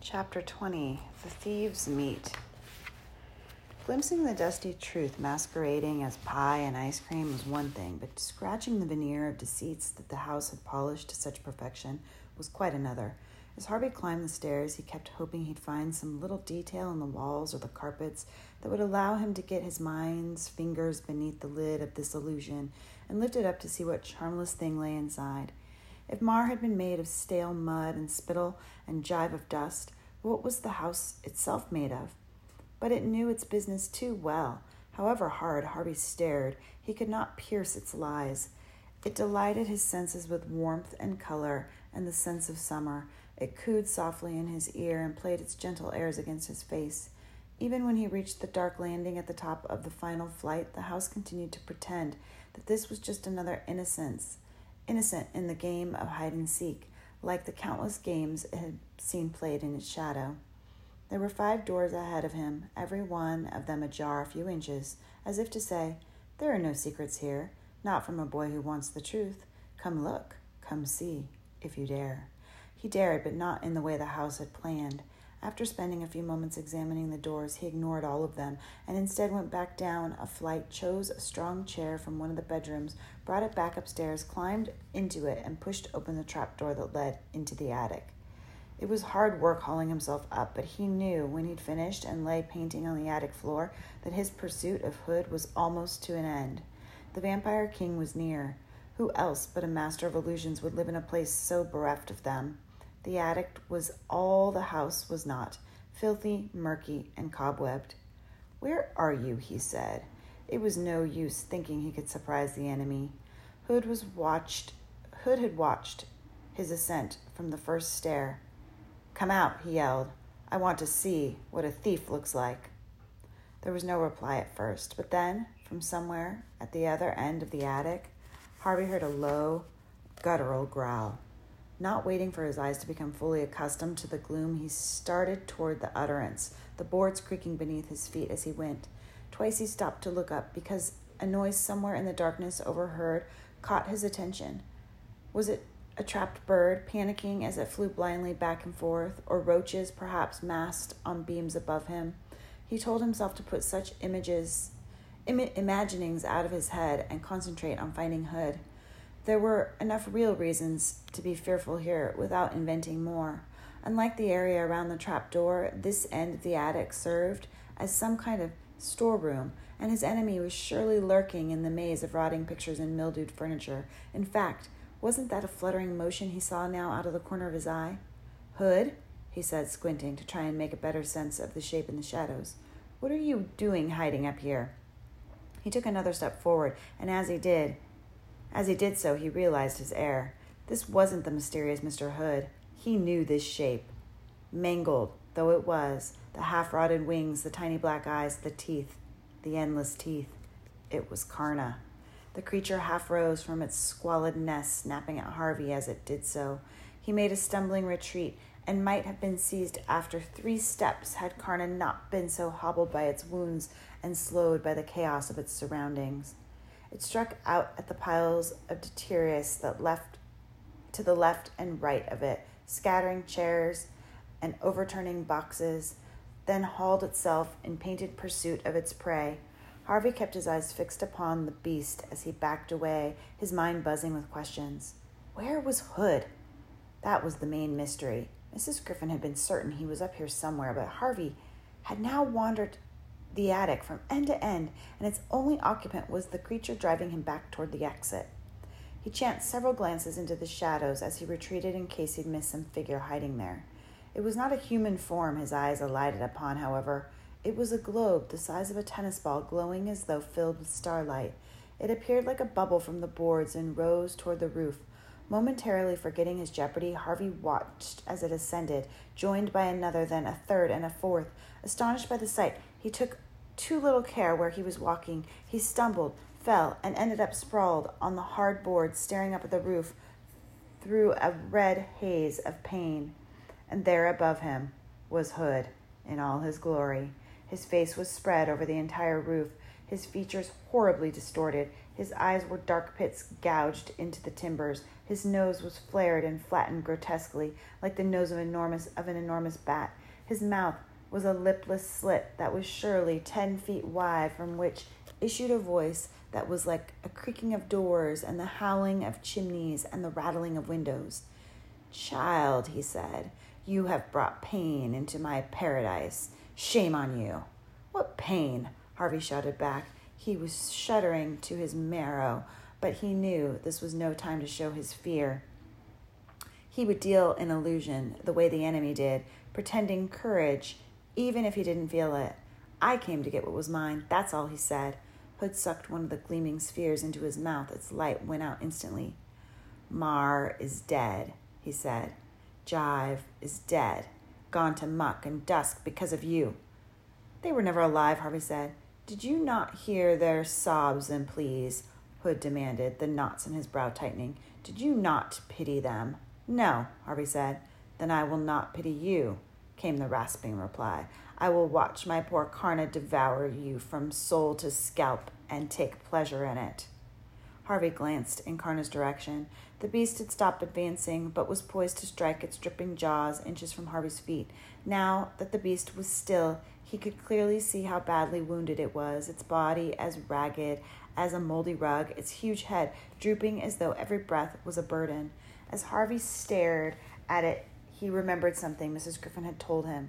Chapter 20 The Thieves Meet. Glimpsing the dusty truth masquerading as pie and ice cream was one thing, but scratching the veneer of deceits that the house had polished to such perfection was quite another. As Harvey climbed the stairs, he kept hoping he'd find some little detail in the walls or the carpets that would allow him to get his mind's fingers beneath the lid of this illusion and lift it up to see what charmless thing lay inside. If Marr had been made of stale mud and spittle and jive of dust, what was the house itself made of? But it knew its business too well. However hard Harvey stared, he could not pierce its lies. It delighted his senses with warmth and color and the sense of summer. It cooed softly in his ear and played its gentle airs against his face. Even when he reached the dark landing at the top of the final flight, the house continued to pretend that this was just another innocence innocent in the game of hide and seek, like the countless games it had seen played in its shadow. There were five doors ahead of him, every one of them ajar a few inches, as if to say, There are no secrets here, not from a boy who wants the truth. Come look, come see, if you dare. He dared, but not in the way the house had planned. After spending a few moments examining the doors, he ignored all of them and instead went back down a flight, chose a strong chair from one of the bedrooms, brought it back upstairs, climbed into it, and pushed open the trap door that led into the attic. It was hard work hauling himself up, but he knew when he'd finished and lay painting on the attic floor that his pursuit of Hood was almost to an end. The vampire king was near. Who else but a master of illusions would live in a place so bereft of them? The attic was all the house was not filthy, murky, and cobwebbed. Where are you? he said. It was no use thinking he could surprise the enemy. Hood was watched Hood had watched his ascent from the first stair. Come out, he yelled. I want to see what a thief looks like. There was no reply at first, but then, from somewhere at the other end of the attic, Harvey heard a low, guttural growl. Not waiting for his eyes to become fully accustomed to the gloom, he started toward the utterance, the boards creaking beneath his feet as he went. Twice he stopped to look up because a noise somewhere in the darkness overheard caught his attention. Was it a trapped bird panicking as it flew blindly back and forth, or roaches perhaps massed on beams above him? He told himself to put such images, Im- imaginings out of his head and concentrate on finding Hood. There were enough real reasons to be fearful here without inventing more. Unlike the area around the trap door, this end of the attic served as some kind of storeroom, and his enemy was surely lurking in the maze of rotting pictures and mildewed furniture. In fact, wasn't that a fluttering motion he saw now out of the corner of his eye? Hood, he said, squinting to try and make a better sense of the shape in the shadows. What are you doing hiding up here? He took another step forward, and as he did, as he did so, he realized his error. This wasn't the mysterious Mr. Hood. He knew this shape. Mangled though it was, the half rotted wings, the tiny black eyes, the teeth, the endless teeth. It was Carna. The creature half rose from its squalid nest, snapping at Harvey as it did so. He made a stumbling retreat and might have been seized after three steps had Carna not been so hobbled by its wounds and slowed by the chaos of its surroundings. It struck out at the piles of detritus that left to the left and right of it, scattering chairs and overturning boxes, then hauled itself in painted pursuit of its prey. Harvey kept his eyes fixed upon the beast as he backed away, his mind buzzing with questions. Where was Hood? That was the main mystery. Mrs. Griffin had been certain he was up here somewhere, but Harvey had now wandered the attic from end to end, and its only occupant was the creature driving him back toward the exit. He chanced several glances into the shadows as he retreated in case he'd missed some figure hiding there. It was not a human form his eyes alighted upon, however. It was a globe the size of a tennis ball, glowing as though filled with starlight. It appeared like a bubble from the boards and rose toward the roof. Momentarily forgetting his jeopardy, Harvey watched as it ascended, joined by another, then a third and a fourth. Astonished by the sight, he took too little care where he was walking. He stumbled, fell, and ended up sprawled on the hard boards, staring up at the roof through a red haze of pain. And there above him was Hood in all his glory. His face was spread over the entire roof, his features horribly distorted, His eyes were dark pits gouged into the timbers. His nose was flared and flattened grotesquely, like the nose of, enormous, of an enormous bat. His mouth was a lipless slit that was surely ten feet wide, from which issued a voice that was like a creaking of doors and the howling of chimneys and the rattling of windows. Child, he said, you have brought pain into my paradise. Shame on you. What pain? Harvey shouted back. He was shuddering to his marrow, but he knew this was no time to show his fear. He would deal in illusion the way the enemy did, pretending courage, even if he didn't feel it. I came to get what was mine, that's all he said. Hood sucked one of the gleaming spheres into his mouth. Its light went out instantly. Marr is dead, he said. Jive is dead, gone to muck and dust because of you. They were never alive, Harvey said. Did you not hear their sobs and pleas? Hood demanded, the knots in his brow tightening. Did you not pity them? No, Harvey said. Then I will not pity you, came the rasping reply. I will watch my poor Carna devour you from soul to scalp and take pleasure in it. Harvey glanced in Carna's direction. The beast had stopped advancing, but was poised to strike its dripping jaws inches from Harvey's feet. Now that the beast was still, he could clearly see how badly wounded it was, its body as ragged as a moldy rug, its huge head drooping as though every breath was a burden. As Harvey stared at it, he remembered something Mrs. Griffin had told him.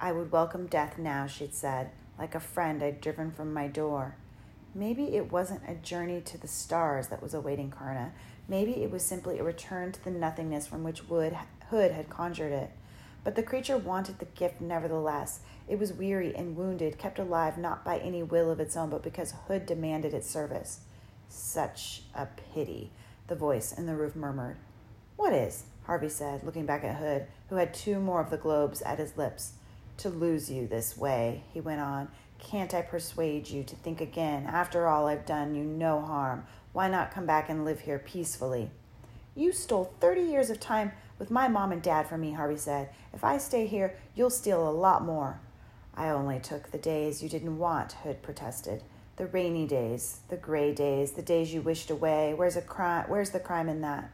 I would welcome death now, she'd said, like a friend I'd driven from my door. Maybe it wasn't a journey to the stars that was awaiting Carna. Maybe it was simply a return to the nothingness from which Wood, Hood had conjured it. But the creature wanted the gift nevertheless. It was weary and wounded, kept alive not by any will of its own, but because Hood demanded its service. Such a pity, the voice in the roof murmured. What is? Harvey said, looking back at Hood, who had two more of the globes at his lips. To lose you this way, he went on, can't I persuade you to think again? After all, I've done you no harm. Why not come back and live here peacefully? You stole 30 years of time with my mom and dad from me, Harvey said. If I stay here, you'll steal a lot more. I only took the days you didn't want, Hood protested. The rainy days, the gray days, the days you wished away. Where's a crime? Where's the crime in that?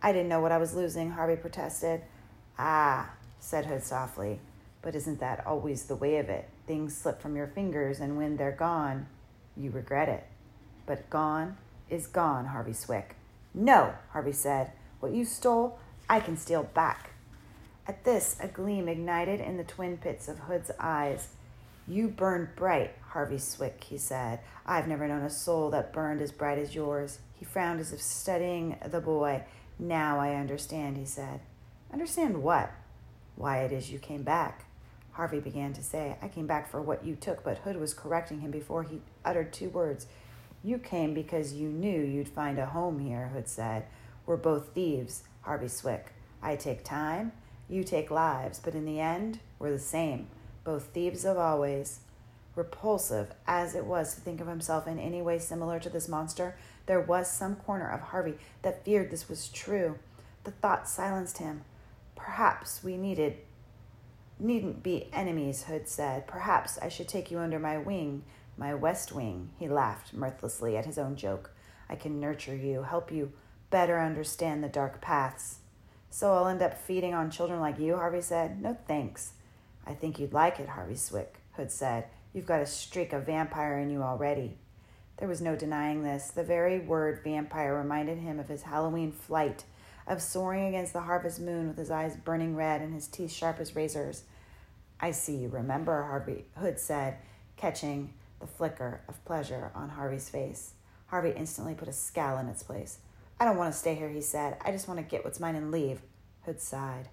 I didn't know what I was losing, Harvey protested. Ah, said Hood softly. But isn't that always the way of it? Things slip from your fingers, and when they're gone, you regret it. But gone is gone, Harvey Swick. No, Harvey said. What you stole, I can steal back. At this, a gleam ignited in the twin pits of Hood's eyes. You burned bright, Harvey Swick, he said. I've never known a soul that burned as bright as yours. He frowned as if studying the boy. Now I understand, he said. Understand what? Why it is you came back. Harvey began to say. I came back for what you took, but Hood was correcting him before he uttered two words. You came because you knew you'd find a home here, Hood said. We're both thieves, Harvey Swick. I take time, you take lives, but in the end, we're the same, both thieves of always. Repulsive as it was to think of himself in any way similar to this monster, there was some corner of Harvey that feared this was true. The thought silenced him. Perhaps we needed Needn't be enemies, Hood said. Perhaps I should take you under my wing, my west wing. He laughed mirthlessly at his own joke. I can nurture you, help you better understand the dark paths. So I'll end up feeding on children like you, Harvey said. No thanks. I think you'd like it, Harvey Swick, Hood said. You've got a streak of vampire in you already. There was no denying this. The very word vampire reminded him of his Halloween flight of soaring against the harvest moon with his eyes burning red and his teeth sharp as razors. I see remember, Harvey Hood said, catching the flicker of pleasure on Harvey's face. Harvey instantly put a scowl in its place. I don't want to stay here, he said. I just want to get what's mine and leave. Hood sighed.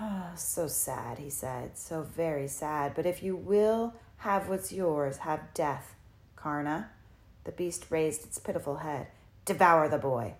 Oh, so sad, he said. So very sad. But if you will have what's yours, have death. Carna. The beast raised its pitiful head. Devour the boy.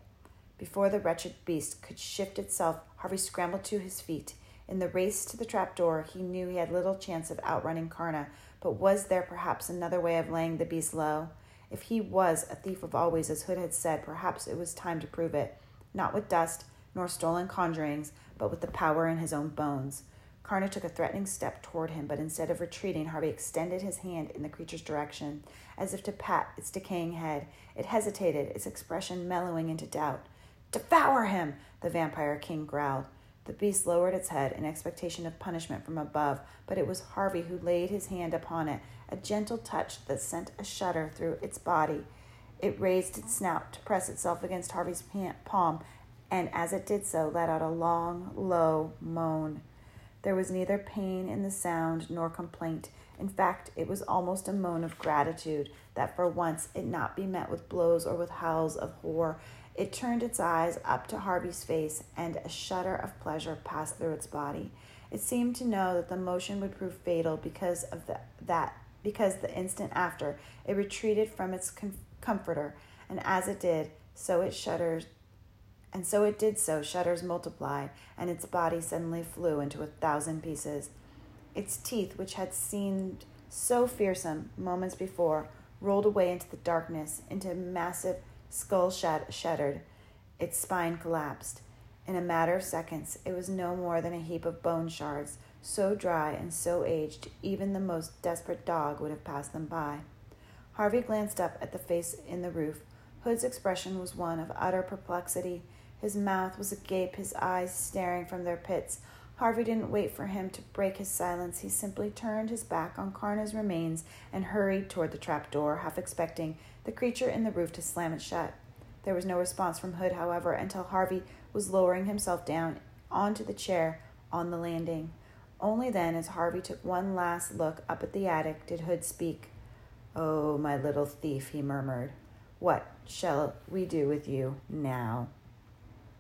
Before the wretched beast could shift itself, Harvey scrambled to his feet. In the race to the trapdoor, he knew he had little chance of outrunning Carna, but was there perhaps another way of laying the beast low? If he was a thief of always, as Hood had said, perhaps it was time to prove it, not with dust nor stolen conjurings, but with the power in his own bones. Carna took a threatening step toward him, but instead of retreating, Harvey extended his hand in the creature's direction, as if to pat its decaying head. It hesitated, its expression mellowing into doubt. Devour him! the vampire king growled. The beast lowered its head in expectation of punishment from above, but it was Harvey who laid his hand upon it, a gentle touch that sent a shudder through its body. It raised its snout to press itself against Harvey's palm, and as it did so, let out a long, low moan. There was neither pain in the sound nor complaint. In fact, it was almost a moan of gratitude that for once it not be met with blows or with howls of horror. It turned its eyes up to Harvey's face, and a shudder of pleasure passed through its body. It seemed to know that the motion would prove fatal because of the, that because the instant after it retreated from its com- comforter, and as it did, so it shuddered and so it did so, shudders multiplied, and its body suddenly flew into a thousand pieces. Its teeth, which had seemed so fearsome moments before, rolled away into the darkness, into massive skull shattered. Its spine collapsed. In a matter of seconds, it was no more than a heap of bone shards, so dry and so aged, even the most desperate dog would have passed them by. Harvey glanced up at the face in the roof. Hood's expression was one of utter perplexity. His mouth was agape, his eyes staring from their pits. Harvey didn't wait for him to break his silence. He simply turned his back on Carna's remains and hurried toward the trap door, half expecting the creature in the roof to slam it shut. There was no response from Hood, however, until Harvey was lowering himself down onto the chair on the landing. Only then, as Harvey took one last look up at the attic, did Hood speak. Oh, my little thief, he murmured. What shall we do with you now?